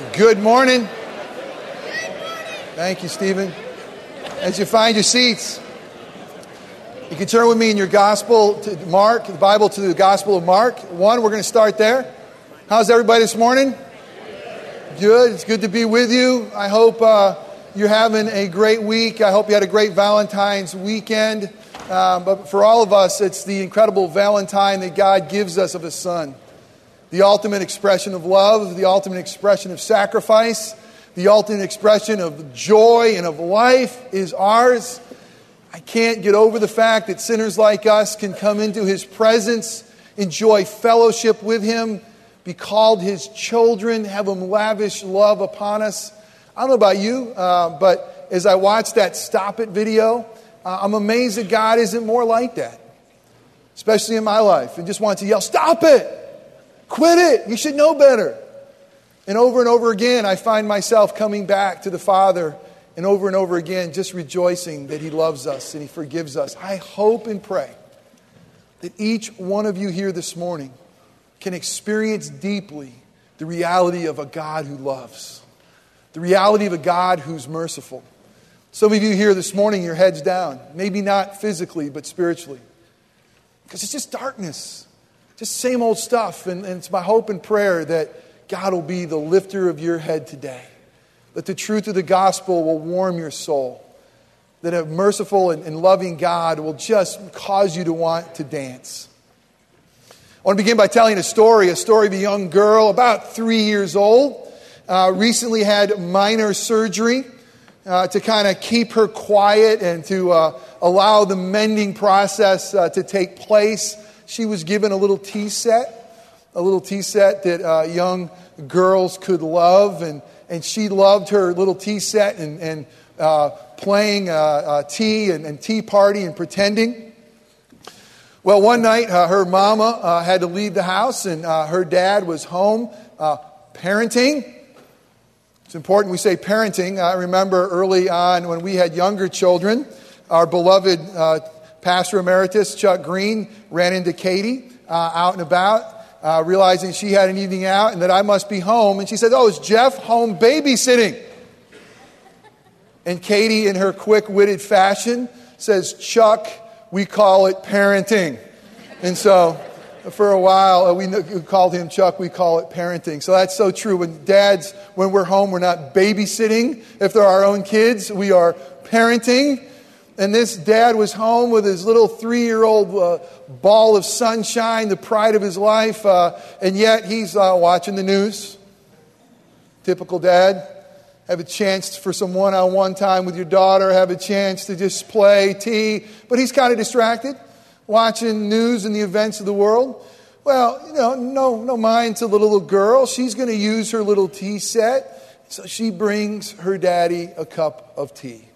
Good morning. Thank you, Stephen. As you find your seats, you can turn with me in your gospel to Mark, the Bible to the Gospel of Mark. One, we're going to start there. How's everybody this morning? Good. It's good to be with you. I hope uh, you're having a great week. I hope you had a great Valentine's weekend. Uh, but for all of us, it's the incredible Valentine that God gives us of His Son the ultimate expression of love, the ultimate expression of sacrifice, the ultimate expression of joy and of life is ours. I can't get over the fact that sinners like us can come into his presence, enjoy fellowship with him, be called his children, have him lavish love upon us. I don't know about you, uh, but as I watch that Stop It video, uh, I'm amazed that God isn't more like that, especially in my life, and just want to yell, Stop it! Quit it. You should know better. And over and over again, I find myself coming back to the Father and over and over again just rejoicing that He loves us and He forgives us. I hope and pray that each one of you here this morning can experience deeply the reality of a God who loves, the reality of a God who's merciful. Some of you here this morning, your head's down, maybe not physically, but spiritually, because it's just darkness. Just same old stuff. And, and it's my hope and prayer that God will be the lifter of your head today. That the truth of the gospel will warm your soul. That a merciful and, and loving God will just cause you to want to dance. I want to begin by telling a story a story of a young girl, about three years old, uh, recently had minor surgery. Uh, to kind of keep her quiet and to uh, allow the mending process uh, to take place she was given a little tea set, a little tea set that uh, young girls could love. And, and she loved her little tea set and, and uh, playing uh, uh tea and, and, tea party and pretending. Well, one night uh, her mama uh, had to leave the house and her dad was home parenting. It's important we say parenting. I remember early on when we had younger children, our beloved Pastor Emeritus Chuck Green ran into Katie uh, out and about, uh, realizing she had an evening out and that I must be home. And she said, Oh, is Jeff home babysitting? And Katie, in her quick witted fashion, says, Chuck, we call it parenting. And so for a while, uh, we called him Chuck, we call it parenting. So that's so true. When dads, when we're home, we're not babysitting. If they're our own kids, we are parenting. And this dad was home with his little three year old uh, ball of sunshine, the pride of his life, uh, and yet he's uh, watching the news. Typical dad. Have a chance for some one on one time with your daughter, have a chance to just play tea, but he's kind of distracted, watching news and the events of the world. Well, you know, no, no mind to the little girl. She's going to use her little tea set. So she brings her daddy a cup of tea.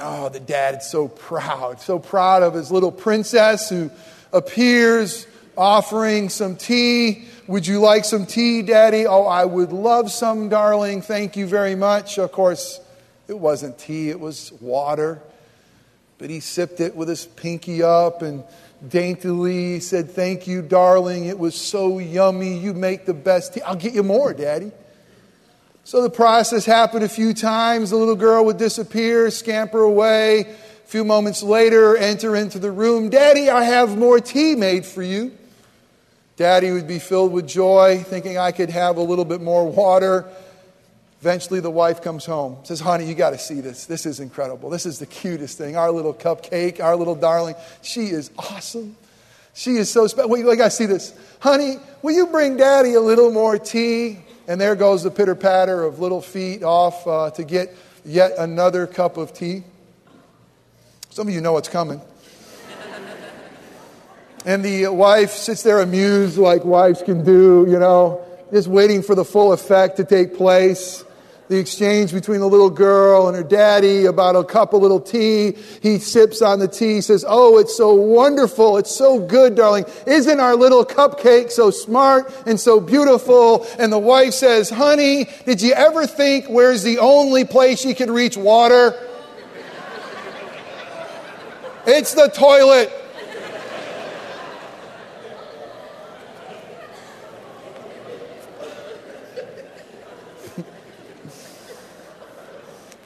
Oh, the dad is so proud, so proud of his little princess who appears offering some tea. Would you like some tea, Daddy? Oh, I would love some, darling. Thank you very much. Of course, it wasn't tea, it was water. But he sipped it with his pinky up and daintily said, Thank you, darling. It was so yummy. You make the best tea. I'll get you more, Daddy. So the process happened a few times. The little girl would disappear, scamper away. A few moments later, enter into the room. Daddy, I have more tea made for you. Daddy would be filled with joy, thinking I could have a little bit more water. Eventually, the wife comes home, says, Honey, you got to see this. This is incredible. This is the cutest thing. Our little cupcake, our little darling. She is awesome. She is so special. Wait, I got to see this. Honey, will you bring daddy a little more tea? And there goes the pitter patter of little feet off uh, to get yet another cup of tea. Some of you know what's coming. and the wife sits there amused, like wives can do, you know, just waiting for the full effect to take place the exchange between the little girl and her daddy about a cup of little tea. He sips on the tea, says, Oh, it's so wonderful. It's so good, darling. Isn't our little cupcake so smart and so beautiful? And the wife says, Honey, did you ever think where's the only place you could reach water? It's the toilet.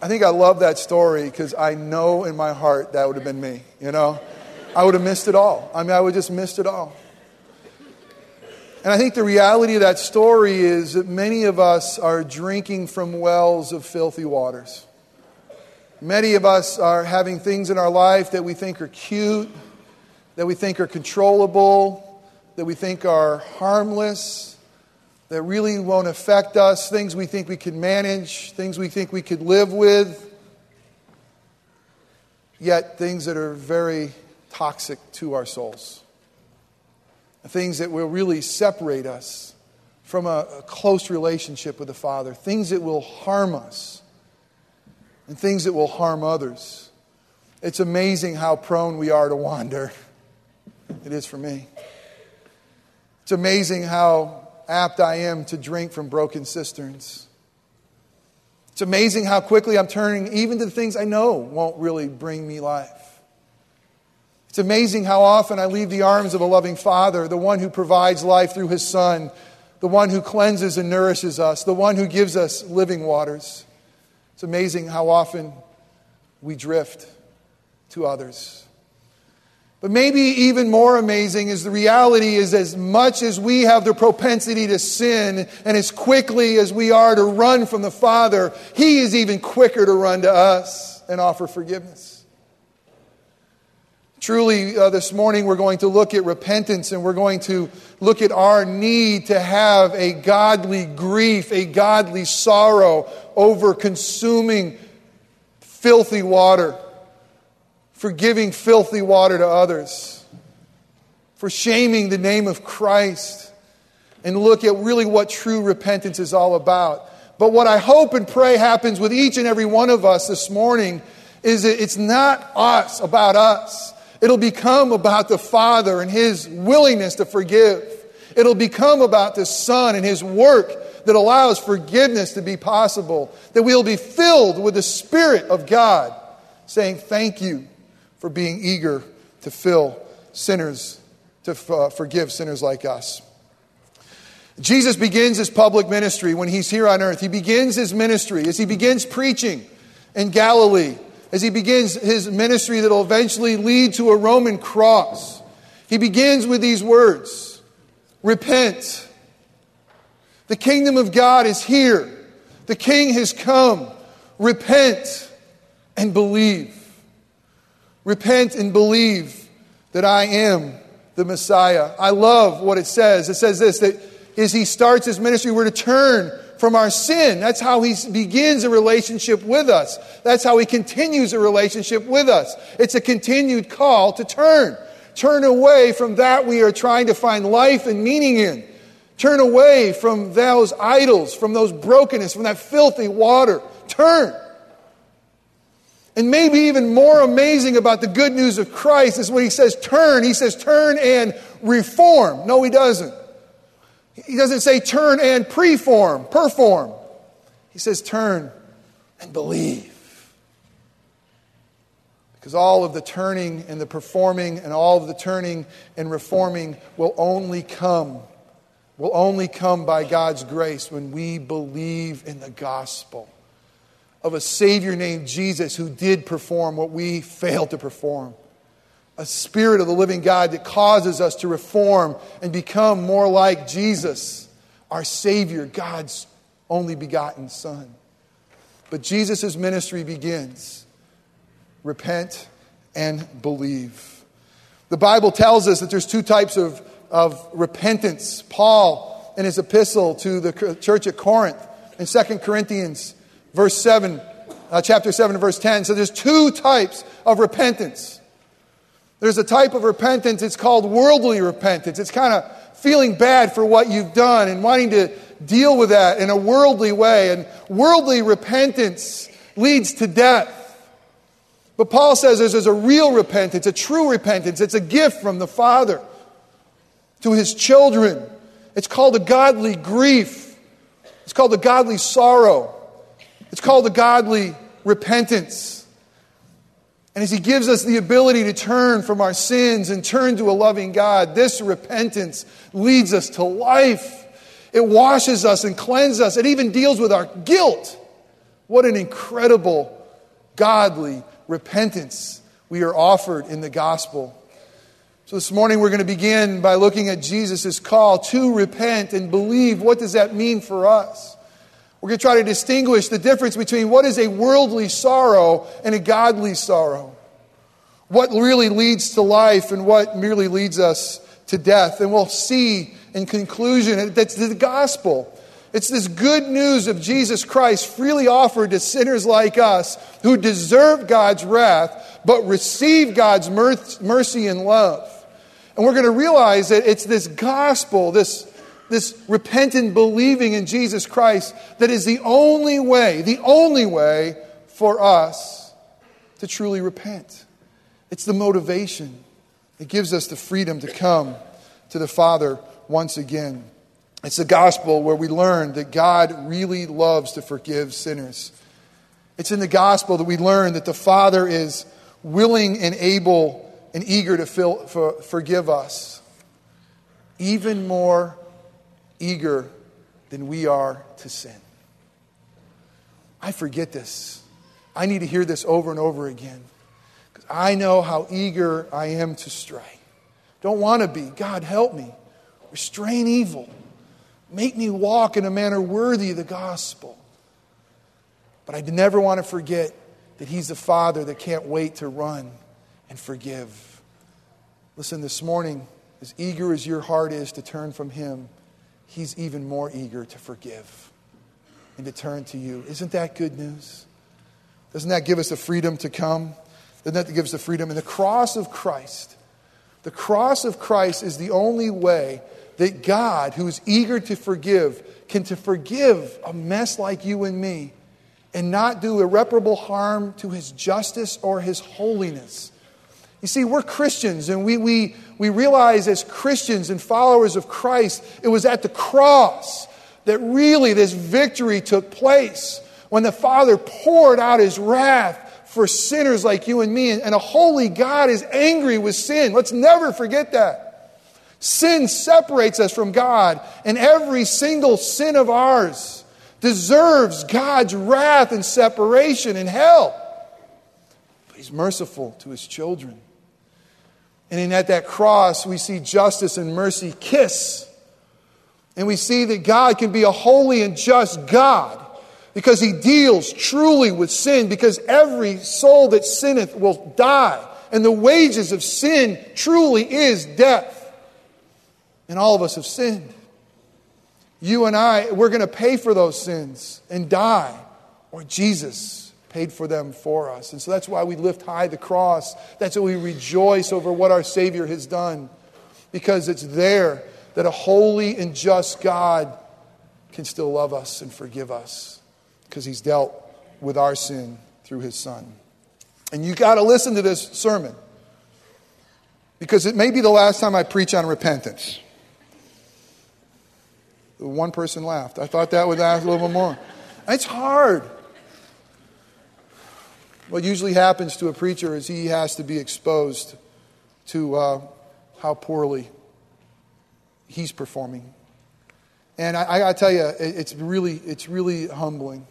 I think I love that story because I know in my heart that would have been me, you know? I would have missed it all. I mean, I would have just missed it all. And I think the reality of that story is that many of us are drinking from wells of filthy waters. Many of us are having things in our life that we think are cute, that we think are controllable, that we think are harmless, that really won't affect us, things we think we can manage, things we think we could live with, yet things that are very toxic to our souls things that will really separate us from a, a, close relationship with the Father, things that will harm us, and things that will harm others. It's amazing how prone we are to wander. It is for me. It's amazing how apt I am to drink from broken cisterns. It's amazing how quickly I'm turning even to the things I know won't really bring me life. It's amazing how often I leave the arms of a loving Father, the one who provides life through his Son, the one who cleanses and nourishes us, the one who gives us living waters. It's amazing how often we drift to others. But maybe even more amazing is the reality is as much as we have the propensity to sin and as quickly as we are to run from the Father, He is even quicker to run to us and offer forgiveness. Truly, uh, this morning we're going to look at repentance and we're going to look at our need to have a godly grief, a godly sorrow over consuming filthy water, for giving filthy water to others, for shaming the name of Christ, and look at really what true repentance is all about. But what I hope and pray happens with each and every one of us this morning is that it's not us about us. It'll become about the Father and His willingness to forgive. It'll become about the Son and His work that allows forgiveness to be possible. That we'll be filled with the Spirit of God, saying, Thank you for being eager to fill sinners, to uh, forgive sinners like us. Jesus begins his public ministry when he's here on earth. He begins his ministry as he begins preaching in Galilee as he begins his ministry that will eventually lead to a Roman cross. He begins with these words Repent. The kingdom of God is here. The king has come. Repent and believe. Repent and believe that I am the Messiah. I love what it says. It says this that as he starts his ministry, we're to turn from our sin. That's how he begins a relationship with us. That's how he continues a relationship with us. It's a continued call to turn. Turn away from that we are trying to find life and meaning in. Turn away from those idols, from those brokenness, from that filthy water. Turn. And maybe even more amazing about the good news of Christ is when he says turn, he says turn and reform. No, he doesn't. He doesn't say turn and preform, perform. He says turn and believe. Because all of the turning and the performing and all of the turning and reforming will only come, will only come by God's grace when we believe in the gospel of a Savior named Jesus who did perform what we failed to perform a spirit of the living God that causes us to reform and become more like Jesus, our Savior, God's only begotten Son. But Jesus' ministry begins repent and believe. The Bible tells us that there's two types of, of repentance. Paul, in his epistle to the church at Corinth, in 2 Corinthians, verse 7, uh, chapter 7, verse 10, so there's two types of repentance. There's a type of repentance, it's called worldly repentance. It's kind of feeling bad for what you've done and wanting to deal with that in a worldly way. And worldly repentance leads to death. But Paul says there's a real repentance, a true repentance. It's a gift from the Father to his children. It's called a godly grief. It's called a godly sorrow. It's called a godly repentance. And as He gives us the ability to turn from our sins and turn to a loving God, this repentance leads us to life. It washes us and cleanses us. It even deals with our guilt. What an incredible godly repentance we are offered in the gospel. So this morning we're going to begin by looking at Jesus' call to repent and believe. What does that mean for us? We're going to try to distinguish the difference between what is a worldly sorrow and a godly sorrow. What really leads to life and what merely leads us to death. And we'll see in conclusion that's the gospel. It's this good news of Jesus Christ freely offered to sinners like us who deserve God's wrath but receive God's mercy and love. And we're going to realize that it's this gospel, this, this repentant believing in Jesus Christ, that is the only way, the only way for us to truly repent. It's the motivation. It gives us the freedom to come to the Father once again. It's the gospel where we learn that God really loves to forgive sinners. It's in the gospel that we learn that the Father is willing and able and eager to fill, for, forgive us, even more eager than we are to sin. I forget this. I need to hear this over and over again because I know how eager I am to stray. Don't want to be. God, help me. Restrain evil. Make me walk in a manner worthy of the gospel. But I never want to forget that He's a Father that can't wait to run and forgive. Listen, this morning, as eager as your heart is to turn from Him, He's even more eager to forgive and to turn to you. Isn't that good news? Doesn't that give us the freedom to come? Doesn't that give us the freedom? And the cross of Christ, the cross of Christ is the only way that God, who is eager to forgive, can to forgive a mess like you and me and not do irreparable harm to his justice or his holiness. You see, we're Christians, and we, we, we realize as Christians and followers of Christ, it was at the cross that really this victory took place when the Father poured out his wrath for sinners like you and me. And a holy God is angry with sin. Let's never forget that. Sin separates us from God, and every single sin of ours deserves God's wrath and separation and hell. But He's merciful to His children. And at that cross, we see justice and mercy kiss. And we see that God can be a holy and just God because He deals truly with sin, because every soul that sinneth will die. And the wages of sin truly is death. And all of us have sinned. You and I, we're going to pay for those sins and die, or Jesus paid for them for us. And so that's why we lift high the cross. That's why we rejoice over what our Savior has done, because it's there that a holy and just God can still love us and forgive us, because He's dealt with our sin through His Son. And you got to listen to this sermon, because it may be the last time I preach on repentance. One person laughed. I thought that would ask a little bit more. It's hard. What usually happens to a preacher is he has to be exposed to uh, how poorly he's performing. And I, I got to tell you, it's really, it's really humbling.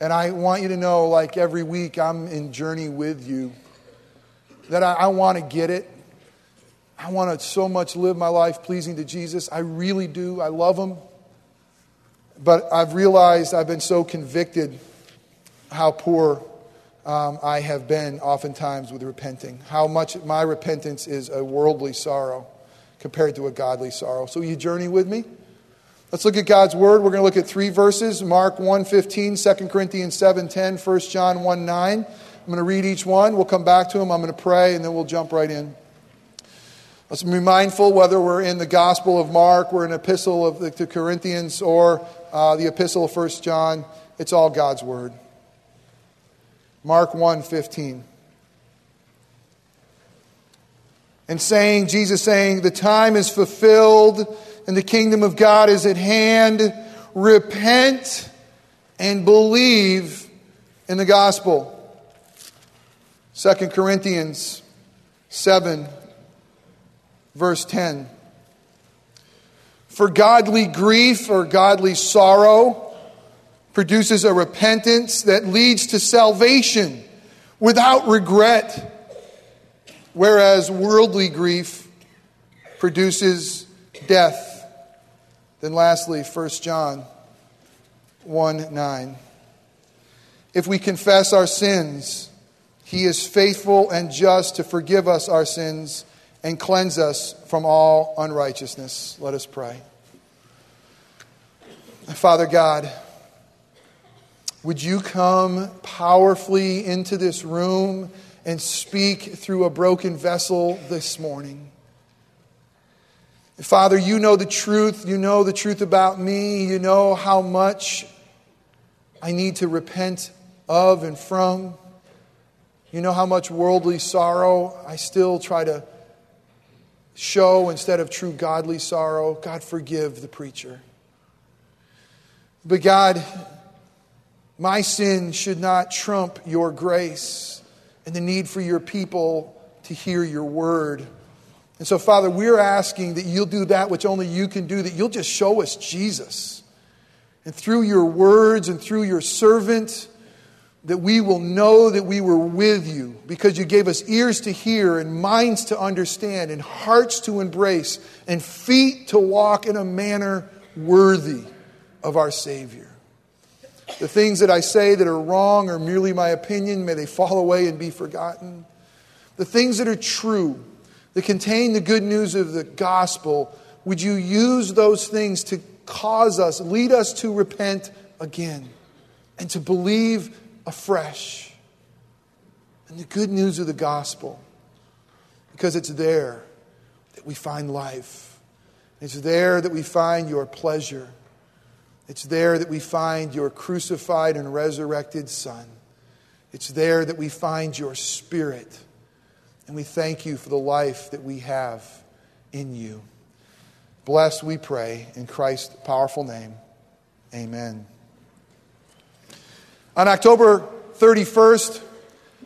And I want you to know, like every week, I'm in journey with you, that I, I want to get it. I want to so much live my life pleasing to Jesus. I really do. I love him. But I've realized I've been so convicted how poor um, I have been oftentimes with repenting, how much my repentance is a worldly sorrow compared to a godly sorrow. So, you journey with me? Let's look at God's word. We're going to look at three verses Mark 1 15, 2 Corinthians 7 10, 1 John 1 9. I'm going to read each one. We'll come back to them. I'm going to pray, and then we'll jump right in. Let's be mindful whether we're in the Gospel of Mark, we're in Epistle of the, to Corinthians, or uh, the Epistle of 1 John. It's all God's Word. Mark 1 15. And saying, Jesus saying, the time is fulfilled and the kingdom of God is at hand. Repent and believe in the gospel. 2 Corinthians 7 verse 10. For godly grief or godly sorrow produces a repentance that leads to salvation without regret, whereas worldly grief produces death. Then, lastly, 1 John 1 9. If we confess our sins, he is faithful and just to forgive us our sins and cleanse us from all unrighteousness. Let us pray. Father God, would you come powerfully into this room and speak through a broken vessel this morning? Father, you know the truth. You know the truth about me. You know how much I need to repent of and from. You know how much worldly sorrow I still try to show instead of true godly sorrow. God, forgive the preacher. But God, my sin should not trump your grace and the need for your people to hear your word. And so, Father, we're asking that you'll do that which only you can do, that you'll just show us Jesus. And through your words and through your servant, that we will know that we were with you because you gave us ears to hear and minds to understand and hearts to embrace and feet to walk in a manner worthy of our Savior. The things that I say that are wrong or merely my opinion, may they fall away and be forgotten. The things that are true, that contain the good news of the gospel, would you use those things to cause us, lead us to repent again and to believe afresh in the good news of the gospel because it's there that we find life. It's there that we find your pleasure. It's there that we find your crucified and resurrected Son. It's there that we find your Spirit. And we thank you for the life that we have in you. Bless, we pray, in Christ's powerful name. Amen. On October 31st,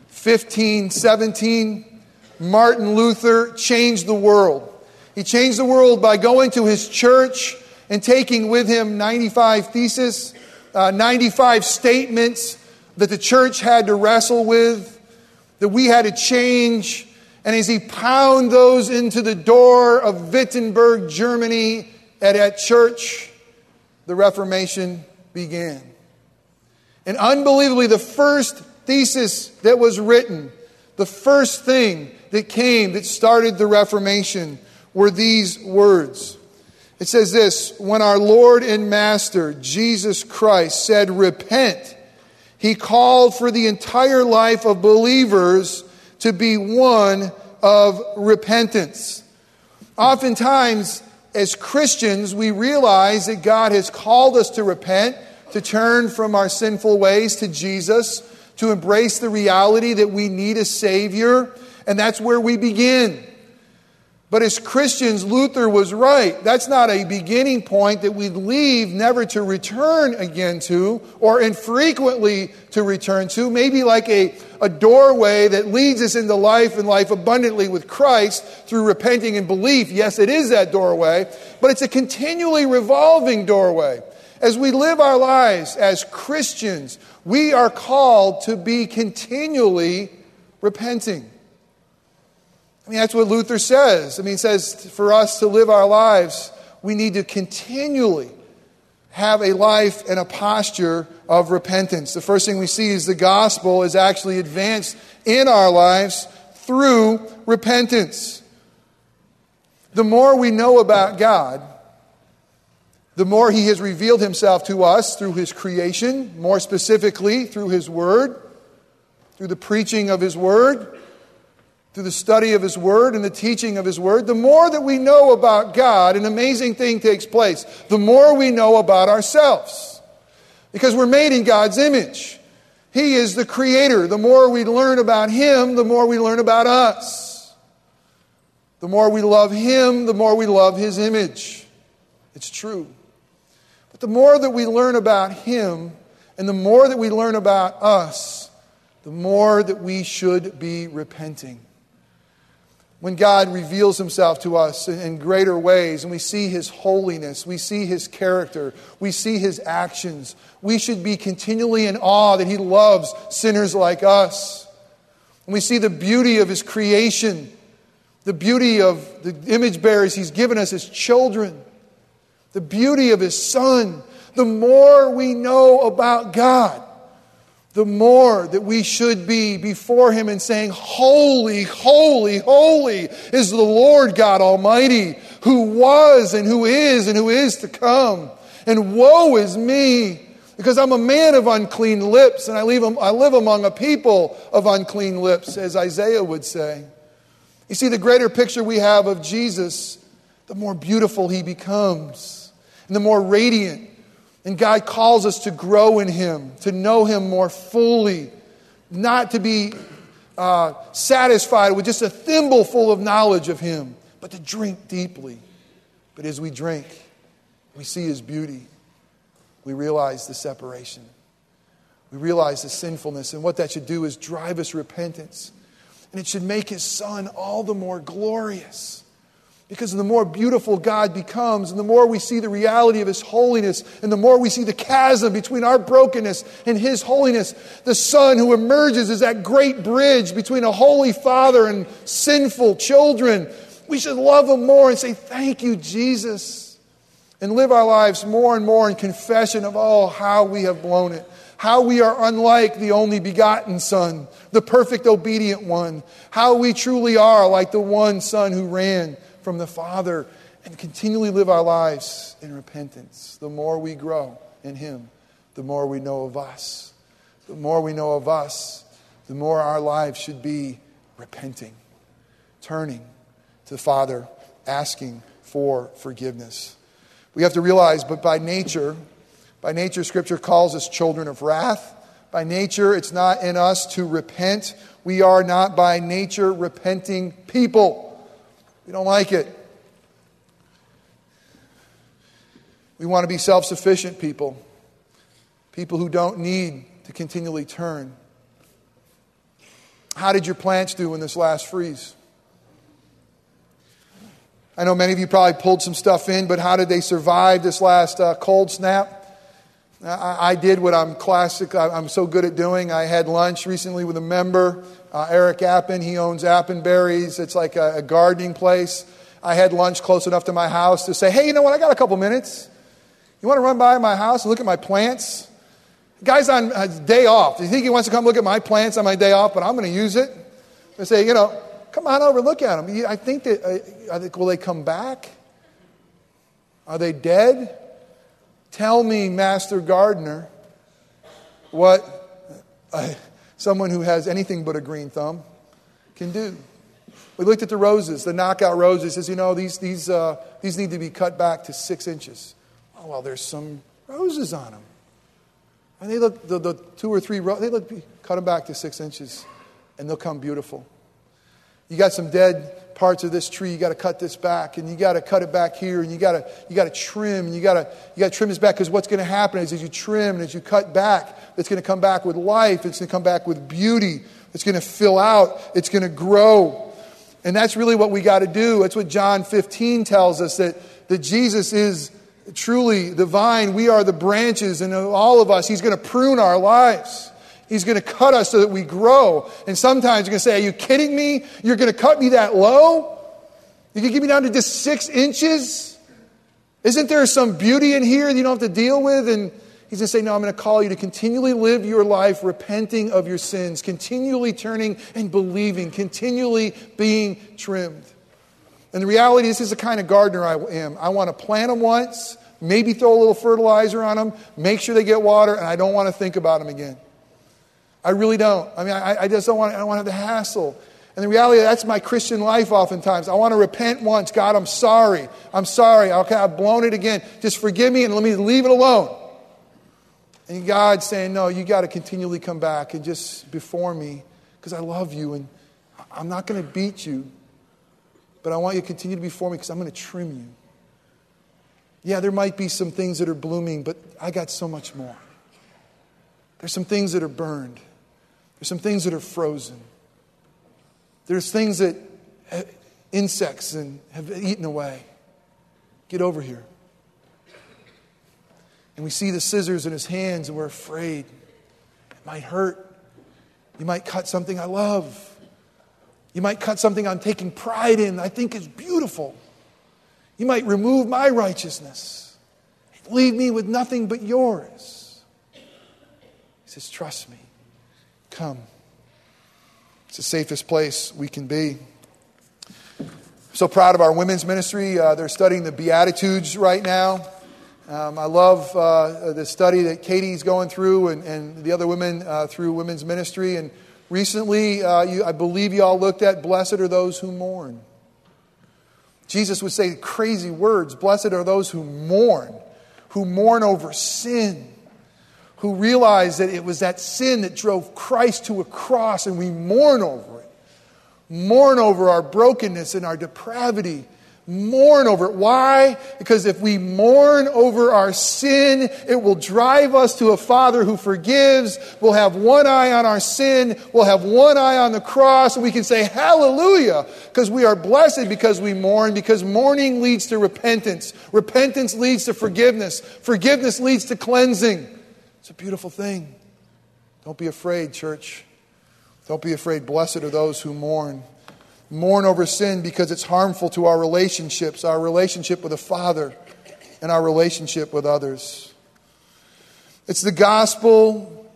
1517, Martin Luther changed the world. He changed the world by going to his church and taking with him 95 theses, uh, 95 statements that the church had to wrestle with, that we had to change. And as he pounded those into the door of Wittenberg, Germany, at that church, the Reformation began. And unbelievably, the first thesis that was written, the first thing that came that started the Reformation, were these words it says this When our Lord and Master, Jesus Christ, said, Repent, he called for the entire life of believers to be one of repentance. Oftentimes, as Christians, we realize that God has called us to repent, to turn from our sinful ways to Jesus, to embrace the reality that we need a Savior, and that's where we begin. But as Christians, Luther was right. That's not a beginning point that we leave never to return again to, or infrequently to return to. Maybe like a, a doorway that leads us into life and life abundantly with Christ through repenting and belief. Yes, it is that doorway, but it's a continually revolving doorway. As we live our lives as Christians, we are called to be continually repenting. I mean, that's what Luther says. I mean, he says for us to live our lives, we need to continually have a life and a posture of repentance. The first thing we see is the gospel is actually advanced in our lives through repentance. The more we know about God, the more He has revealed Himself to us through His creation, more specifically through His Word, through the preaching of His Word through the study of His Word and the teaching of His Word, the more that we know about God, an amazing thing takes place. The more we know about ourselves. Because we're made in God's image. He is the Creator. The more we learn about Him, the more we learn about us. The more we love Him, the more we love His image. It's true. But the more that we learn about Him, and the more that we learn about us, the more that we should be repenting. When God reveals himself to us in greater ways and we see his holiness, we see his character, we see his actions, we should be continually in awe that he loves sinners like us. And we see the beauty of his creation, the beauty of the image bearers he's given us as children, the beauty of his son. The more we know about God, the more that we should be before Him and saying, Holy, holy, holy is the Lord God Almighty, who was and who is and who is to come. And woe is me, because I'm a man of unclean lips, and I live, I live among a people of unclean lips, as Isaiah would say. You see, the greater picture we have of Jesus, the more beautiful He becomes, and the more radiant and God calls us to grow in Him, to know Him more fully, not to be uh, satisfied with just a thimbleful of knowledge of Him, but to drink deeply. But as we drink, we see His beauty. We realize the separation. We realize the sinfulness, and what that should do is drive us repentance. And it should make His Son all the more glorious. Because the more beautiful God becomes, and the more we see the reality of His holiness, and the more we see the chasm between our brokenness and His holiness, the Son who emerges is that great bridge between a holy Father and sinful children. We should love Him more and say, Thank you, Jesus. And live our lives more and more in confession of, oh, how we have blown it. How we are unlike the only begotten Son, the perfect obedient one. How we truly are like the one Son who ran from the Father and continually live our lives in repentance. The more we grow in Him, the more we know of us. The more we know of us, the more our lives should be repenting, turning to the Father, asking for forgiveness. We have to realize, but by nature, by nature, Scripture calls us children of wrath. By nature, it's not in us to repent. We are not by nature repenting people. We don't like it. We want to be self sufficient people, people who don't need to continually turn. How did your plants do in this last freeze? I know many of you probably pulled some stuff in, but how did they survive this last uh, cold snap? I, I, did what I'm classic, I, I'm so good at doing. I had lunch recently with a member uh, Eric Appen. He owns Appenberries. It's like a, a, gardening place. I had lunch close enough to my house to say, hey, you know what? I got a couple minutes. You want to run by my house and look at my plants? The guy's on day off. Do you think he wants to come look at my plants on my day off, but I'm going to use it? I say, you know, come on over, and look at them. I think that, uh, I think, will they come back? Are they dead? Tell me, Master Gardener, what. Uh, someone who has anything but a green thumb can do. We looked at the roses, the knockout roses. Says, you know, these, these, uh, these need to be cut back to six inches. Oh, well, there's some roses on them. And they look, the, the two or three, they look, cut them back to six inches, and they'll come beautiful. You got some dead parts of this tree, you got to cut this back, and you got to cut it back here, and you got to you got to trim, and you got to you got to trim this back because what's going to happen is as you trim and as you cut back, it's going to come back with life, it's going to come back with beauty, it's going to fill out, it's going to grow, and that's really what we got to do. That's what John 15 tells us that that Jesus is truly the vine, we are the branches, and all of us, He's going to prune our lives. He's going to cut us so that we grow. And sometimes you're going to say, Are you kidding me? You're going to cut me that low? You can get me down to just six inches? Isn't there some beauty in here that you don't have to deal with? And he's going to say, No, I'm going to call you to continually live your life repenting of your sins, continually turning and believing, continually being trimmed. And the reality is, this is the kind of gardener I am. I want to plant them once, maybe throw a little fertilizer on them, make sure they get water, and I don't want to think about them again. I really don't. I mean, I, I just don't want, I don't want to have the hassle. And the reality, that's my Christian life oftentimes. I want to repent once. God, I'm sorry. I'm sorry. Okay, I've blown it again. Just forgive me and let me leave it alone. And God's saying, no, you got to continually come back and just before me because I love you and I'm not going to beat you, but I want you to continue to be before me because I'm going to trim you. Yeah, there might be some things that are blooming, but I got so much more. There's some things that are burned. There's some things that are frozen. There's things that insects and have eaten away. Get over here. And we see the scissors in his hands and we're afraid. It might hurt. You might cut something I love. You might cut something I'm taking pride in, I think is beautiful. You might remove my righteousness leave me with nothing but yours. He says, Trust me. Come. It's the safest place we can be. So proud of our women's ministry. Uh, they're studying the Beatitudes right now. Um, I love uh, the study that Katie's going through and, and the other women uh, through women's ministry. And recently, uh, you, I believe you all looked at Blessed are those who mourn. Jesus would say crazy words Blessed are those who mourn, who mourn over sin, who realize that it was that sin that drove Christ to a cross and we mourn over it. Mourn over our brokenness and our depravity mourn over it. Why? Because if we mourn over our sin, it will drive us to a Father who forgives. We'll have one eye on our sin. We'll have one eye on the cross. And we can say, Hallelujah, because we are blessed because we mourn, because mourning leads to repentance. Repentance leads to forgiveness. Forgiveness leads to cleansing. It's a beautiful thing. Don't be afraid, church. Don't be afraid. Blessed are those who mourn mourn over sin because it's harmful to our relationships, our relationship with the Father, and our relationship with others. It's the gospel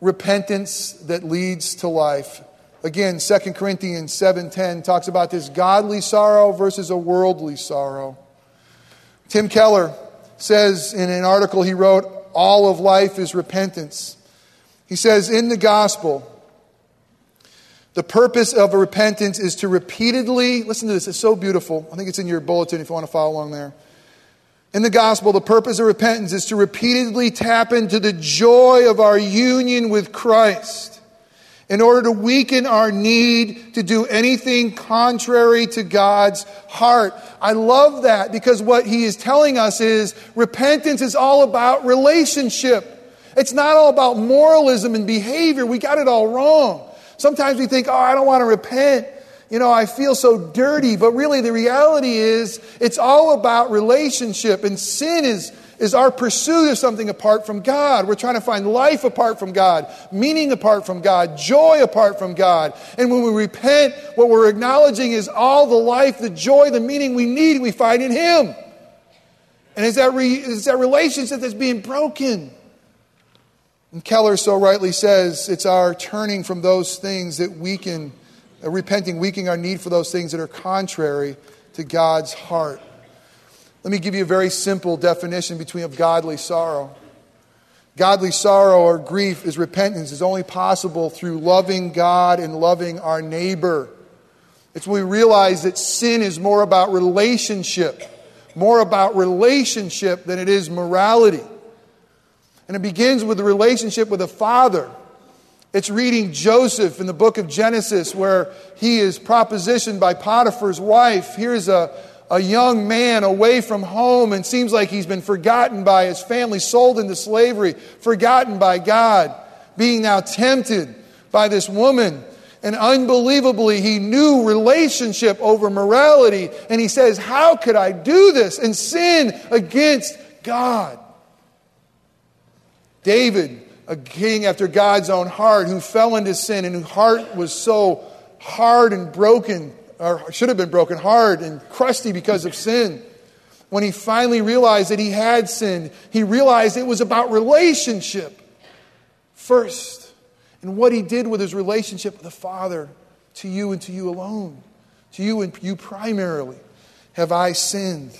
repentance that leads to life. Again, 2 Corinthians 7:10 talks about this godly sorrow versus a worldly sorrow. Tim Keller says in an article he wrote, all of life is repentance. He says in the gospel, the purpose of repentance is to repeatedly, listen to this, it's so beautiful. I think it's in your bulletin if you want to follow along there. In the gospel, the purpose of repentance is to repeatedly tap into the joy of our union with Christ in order to weaken our need to do anything contrary to God's heart. I love that because what he is telling us is repentance is all about relationship. It's not all about moralism and behavior. We got it all wrong. Sometimes we think, oh, I don't want to repent. You know, I feel so dirty. But really, the reality is, it's all about relationship. And sin is, is our pursuit of something apart from God. We're trying to find life apart from God, meaning apart from God, joy apart from God. And when we repent, what we're acknowledging is all the life, the joy, the meaning we need, we find in Him. And it's that, re, it's that relationship that's being broken. And Keller so rightly says it's our turning from those things that weaken, uh, repenting, weakening our need for those things that are contrary to God's heart. Let me give you a very simple definition between of godly sorrow. Godly sorrow or grief is repentance is only possible through loving God and loving our neighbor. It's when we realize that sin is more about relationship, more about relationship than it is morality. And it begins with the relationship with the father. It's reading Joseph in the book of Genesis where he is propositioned by Potiphar's wife. Here's a, a young man away from home and seems like he's been forgotten by his family, sold into slavery, forgotten by God, being now tempted by this woman. And unbelievably, he knew relationship over morality. And he says, How could I do this and sin against God? David, a king after God's own heart, who fell into sin and whose heart was so hard and broken, or should have been broken, hard and crusty because of sin. When he finally realized that he had sinned, he realized it was about relationship first and what he did with his relationship with the Father to you and to you alone, to you and you primarily. Have I sinned?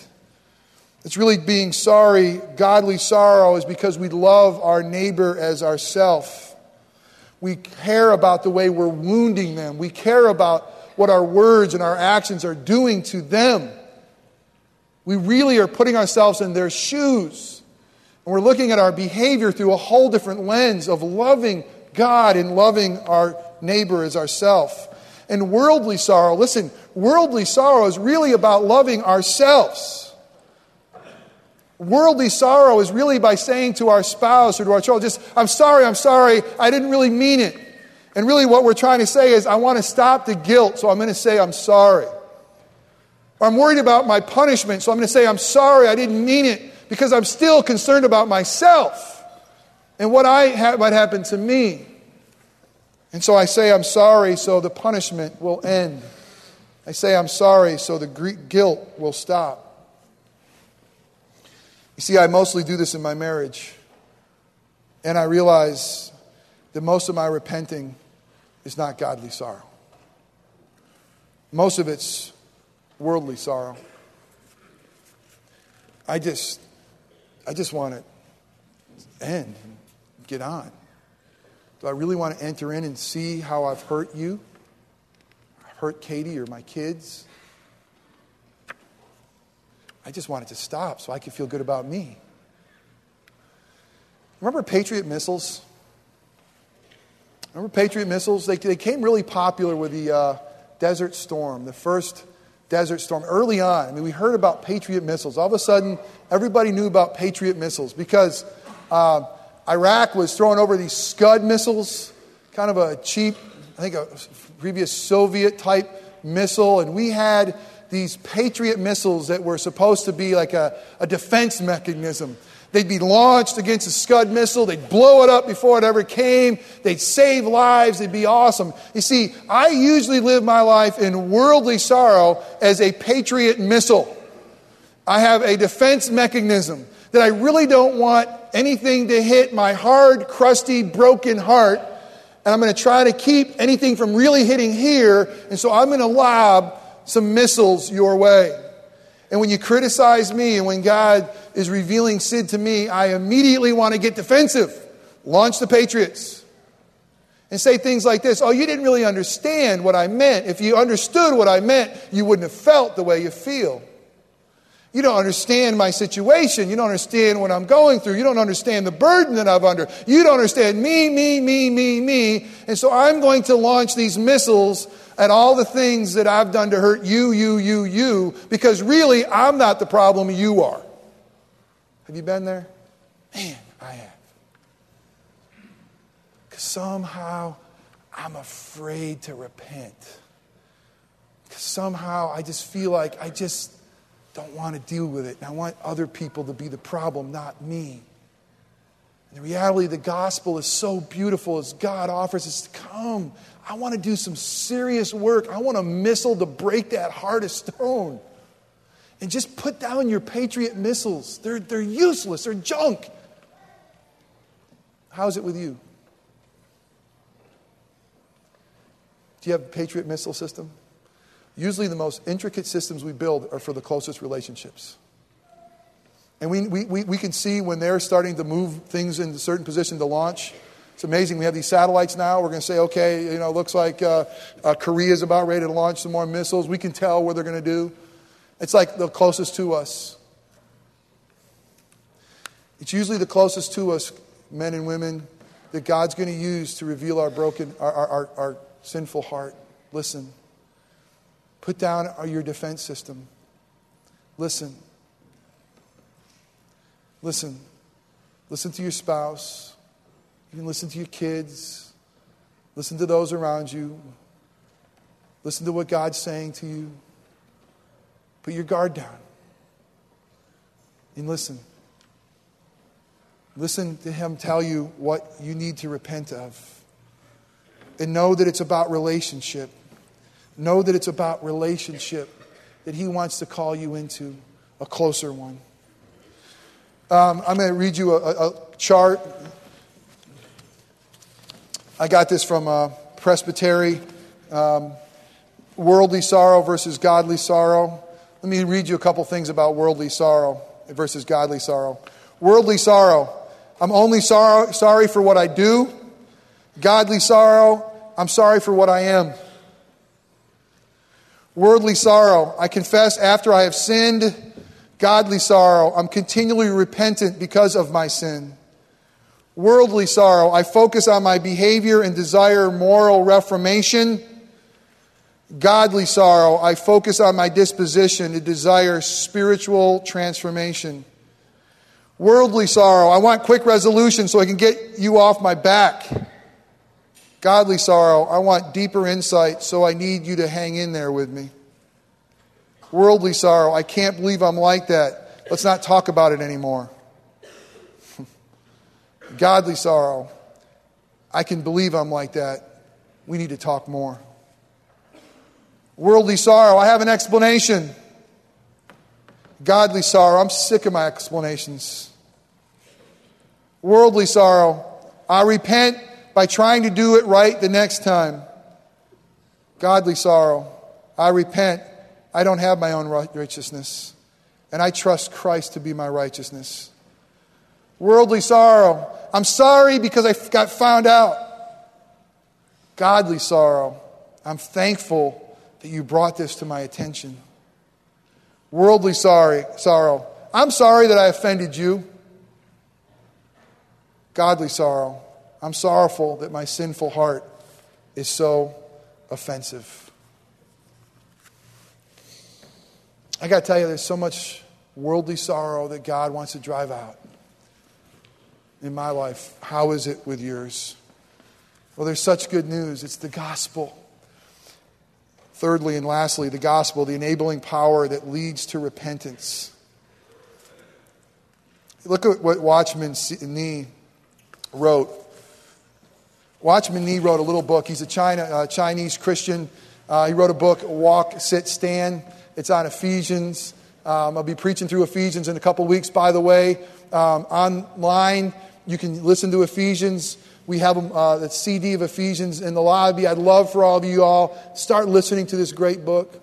It's really being sorry. Godly sorrow is because we love our neighbor as ourself. We care about the way we're wounding them. We care about what our words and our actions are doing to them. We really are putting ourselves in their shoes. And we're looking at our behavior through a whole different lens of loving God and loving our neighbor as ourself. And worldly sorrow, listen, worldly sorrow is really about loving ourselves. Worldly sorrow is really by saying to our spouse or to our child, just, I'm sorry, I'm sorry, I didn't really mean it. And really, what we're trying to say is, I want to stop the guilt, so I'm going to say, I'm sorry. Or I'm worried about my punishment, so I'm going to say, I'm sorry, I didn't mean it, because I'm still concerned about myself and what I ha- might happen to me. And so I say, I'm sorry, so the punishment will end. I say, I'm sorry, so the Greek guilt will stop. You see, I mostly do this in my marriage. And I realize that most of my repenting is not godly sorrow. Most of it's worldly sorrow. I just, I just want to end, and get on. Do I really want to enter in and see how I've hurt you? hurt Katie or my kids? I just want it to stop so I can feel good about me. Remember Patriot missiles? Remember Patriot missiles? They, they came really popular with the uh, Desert Storm, the first Desert Storm. Early on, I mean, we heard about Patriot missiles. All of a sudden, everybody knew about Patriot missiles because uh, Iraq was throwing over these Scud missiles, kind of a cheap, I think, a previous Soviet type missile. And we had these Patriot missiles that were supposed to be like a, a defense mechanism. They'd be launched against a Scud missile. They'd blow it up before it ever came. They'd save lives. They'd be awesome. You see, I usually live my life in worldly sorrow as a Patriot missile. I have a defense mechanism that I really don't want anything to hit my hard, crusty, broken heart. And I'm going to try to keep anything from really hitting here. And so I'm going to lob some missiles your way. And when you criticize me and when God is revealing Sid to me, I immediately want to get defensive. Launch the Patriots. And say things like this Oh, you didn't really understand what I meant. If you understood what I meant, you wouldn't have felt the way you feel. You don't understand my situation. You don't understand what I'm going through. You don't understand the burden that I'm under. You don't understand me, me, me, me, me. And so I'm going to launch these missiles at all the things that I've done to hurt you, you, you, you, because really I'm not the problem, you are. Have you been there? Man, I have. Because somehow I'm afraid to repent. Because somehow I just feel like I just don't want to deal with it. And I want other people to be the problem, not me. And the reality of the gospel is so beautiful as God offers us to come. I want to do some serious work. I want a missile to break that heart of stone. And just put down your Patriot missiles. They're, they're useless, they're junk. How's it with you? Do you have a Patriot missile system? Usually, the most intricate systems we build are for the closest relationships. And we, we, we can see when they're starting to move things into certain position to launch. It's amazing. We have these satellites now. We're going to say, okay, you know, looks like uh, uh, Korea is about ready to launch some more missiles. We can tell what they're going to do. It's like the closest to us. It's usually the closest to us, men and women, that God's going to use to reveal our broken, our, our, our, our sinful heart. Listen. Put down your defense system. Listen. Listen. Listen to your spouse. You can listen to your kids. Listen to those around you. Listen to what God's saying to you. Put your guard down. And listen. Listen to Him tell you what you need to repent of. And know that it's about relationship. Know that it's about relationship that He wants to call you into, a closer one. Um, I'm going to read you a, a, chart. I got this from uh, Presbytery um, Worldly sorrow versus godly sorrow. Let me read you a couple things about worldly sorrow versus godly sorrow. Worldly sorrow, I'm only sorrow, sorry for what I do. Godly sorrow, I'm sorry for what I am. Worldly sorrow. I confess after I have sinned. Godly sorrow. I'm continually repentant because of my sin. Worldly sorrow. I focus on my behavior and desire moral reformation. Godly sorrow. I focus on my disposition and desire spiritual transformation. Worldly sorrow. I want quick resolution so I can get you off my back. Godly sorrow, I want deeper insight, so I need you to hang in there with me. Worldly sorrow. I can't believe I'm like that. Let's not talk about it anymore. Godly sorrow. I can believe I'm like that. We need to talk more. Worldly sorrow. I have an explanation. Godly sorrow. I'm sick of my explanations. Worldly sorrow. I repent by trying to do it right the next time. Godly sorrow. I repent. I don't have my own righteousness. And I trust Christ to be my righteousness. Worldly sorrow. I'm sorry because I got found out. Godly sorrow. I'm thankful that you brought this to my attention. Worldly sorry, sorrow. I'm sorry that I offended you. Godly sorrow. I'm sorrowful that my sinful heart is so offensive. I got to tell you, there's so much worldly sorrow that God wants to drive out in my life. How is it with yours? Well, there's such good news. It's the gospel. Thirdly and lastly, the gospel, the enabling power that leads to repentance. Look at what Watchman Nee wrote. Watchman Nee wrote a little book. He's a China, uh, Chinese Christian. Uh, he wrote a book, Walk, Sit, Stand. It's on Ephesians. Um, I'll be preaching through Ephesians in a couple weeks, by the way. Um, online, you can listen to Ephesians. We have uh, the CD of Ephesians in the lobby. I'd love for all of you all start listening to this great book.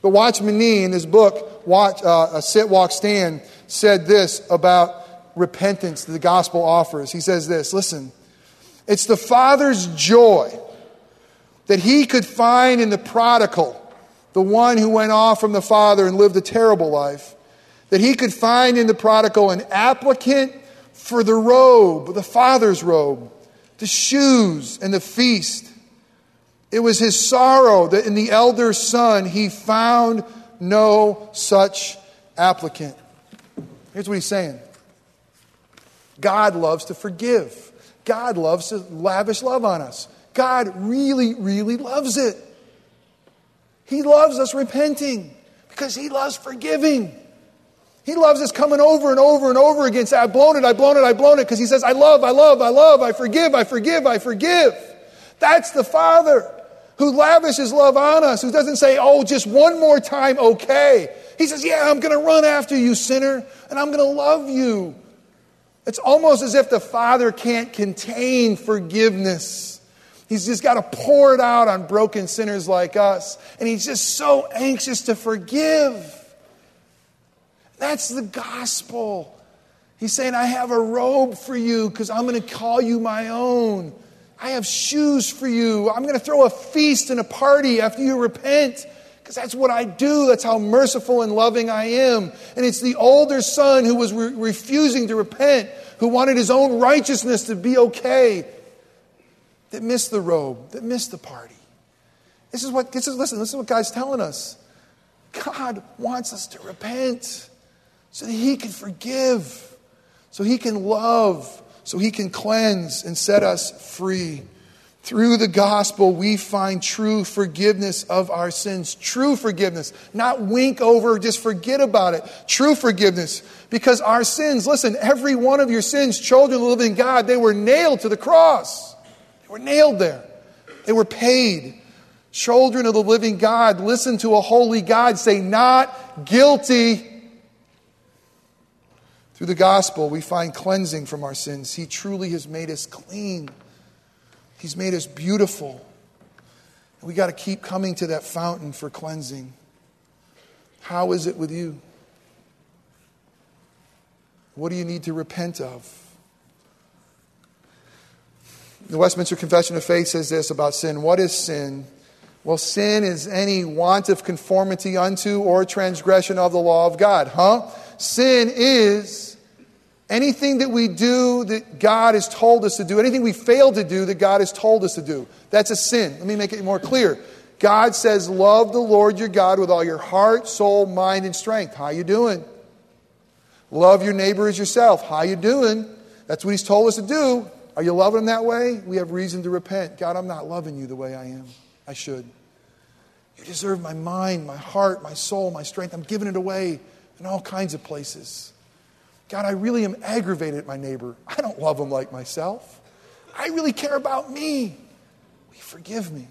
But Watchman Nee in his book, Watch, uh, Sit, Walk, Stand, said this about repentance that the gospel offers. He says this listen, it's the Father's joy that he could find in the prodigal, the one who went off from the Father and lived a terrible life, that he could find in the prodigal an applicant for the robe, the Father's robe the shoes and the feast. It was his sorrow that in the elder son he found no such applicant. Here's what he's saying God loves to forgive, God loves to lavish love on us. God really, really loves it. He loves us repenting because he loves forgiving. He loves us coming over and over and over again. Say, I've blown it, I've blown it, I've blown it. Because he says, I love, I love, I love, I forgive, I forgive, I forgive. That's the Father who lavishes love on us, who doesn't say, oh, just one more time, okay. He says, yeah, I'm going to run after you, sinner, and I'm going to love you. It's almost as if the Father can't contain forgiveness. He's just got to pour it out on broken sinners like us. And he's just so anxious to forgive. That's the gospel. He's saying, I have a robe for you because I'm going to call you my own. I have shoes for you. I'm going to throw a feast and a party after you repent because that's what I do. That's how merciful and loving I am. And it's the older son who was re- refusing to repent, who wanted his own righteousness to be okay, that missed the robe, that missed the party. This is what, this is, listen, this is what God's telling us. God wants us to repent so that He can forgive, so He can love, so He can cleanse and set us free. Through the gospel, we find true forgiveness of our sins. True forgiveness. Not wink over, just forget about it. True forgiveness. Because our sins, listen, every one of your sins, children of the living God, they were nailed to the cross. They were nailed there. They were paid. Children of the living God, listen to a holy God say, not guilty. Through the gospel, we find cleansing from our sins. He truly has made us clean, He's made us beautiful. And we got to keep coming to that fountain for cleansing. How is it with you? What do you need to repent of? The Westminster Confession of Faith says this about sin. What is sin? Well, sin is any want of conformity unto or transgression of the law of God. Huh? Sin is Anything that we do that God has told us to do, anything we fail to do that God has told us to do, that's a sin. Let me make it more clear. God says, "Love the Lord your God with all your heart, soul, mind, and strength." How you doing? Love your neighbor as yourself. How you doing? That's what He's told us to do. Are you loving Him that way? We have reason to repent. God, I'm not loving you the way I am. I should. You deserve my mind, my heart, my soul, my strength. I'm giving it away in all kinds of places. God, I really am aggravated at my neighbor. I don't love him like myself. I really care about me. Will you forgive me?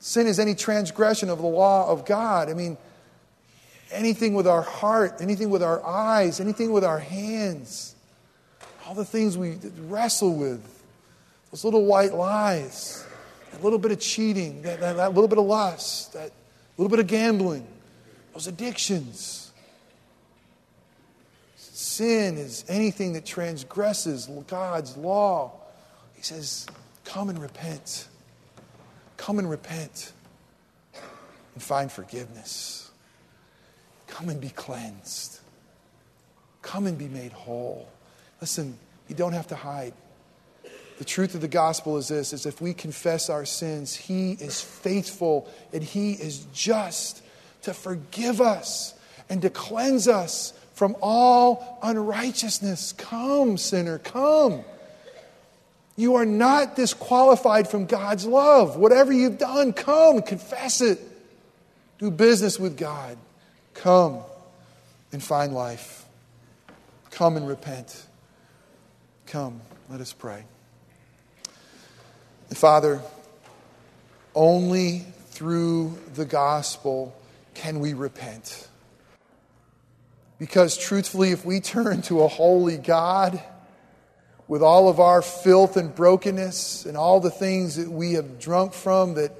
Sin is any transgression of the law of God. I mean, anything with our heart, anything with our eyes, anything with our hands, all the things we wrestle with, those little white lies, that little bit of cheating, that, that, that little bit of lust, that little bit of gambling, those addictions. Sin is anything that transgresses God's law. He says, Come and repent. Come and repent and find forgiveness. Come and be cleansed. Come and be made whole. Listen, you don't have to hide. The truth of the gospel is this is if we confess our sins, he is faithful and he is just to forgive us and to cleanse us from all unrighteousness. Come, sinner, come. You are not disqualified from God's love. Whatever you've done, come, confess it. Do business with God. Come and find life. Come and repent. Come, let us pray. Father, only through the gospel can we repent. Because truthfully, if we turn to a holy God with all of our filth and brokenness and all the things that we have drunk from that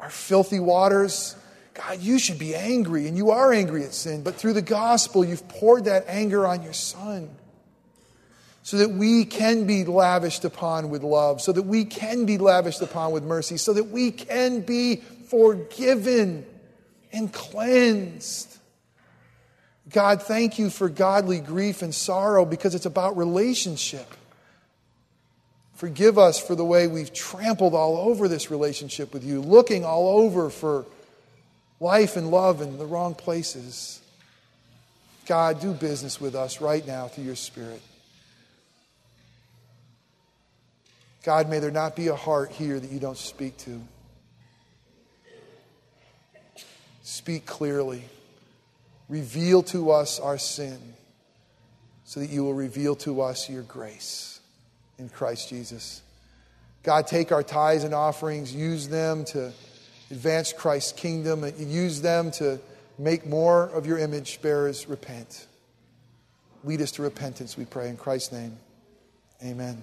are filthy waters, God, you should be angry, and you are angry at sin. But through the gospel, you've poured that anger on your Son so that we can be lavished upon with love, so that we can be lavished upon with mercy, so that we can be forgiven and cleansed. God, thank you for godly grief and sorrow because it's about relationship. Forgive us for the way we've trampled all over this relationship with you, looking all over for life and love in the wrong places. God, do business with us right now through your Spirit. God, may there not be a heart here that you don't speak to. Speak clearly. Reveal to us our sin so that you will reveal to us your grace in Christ Jesus. God, take our tithes and offerings, use them to advance Christ's kingdom, and use them to make more of your image bearers repent. Lead us to repentance, we pray, in Christ's name. Amen.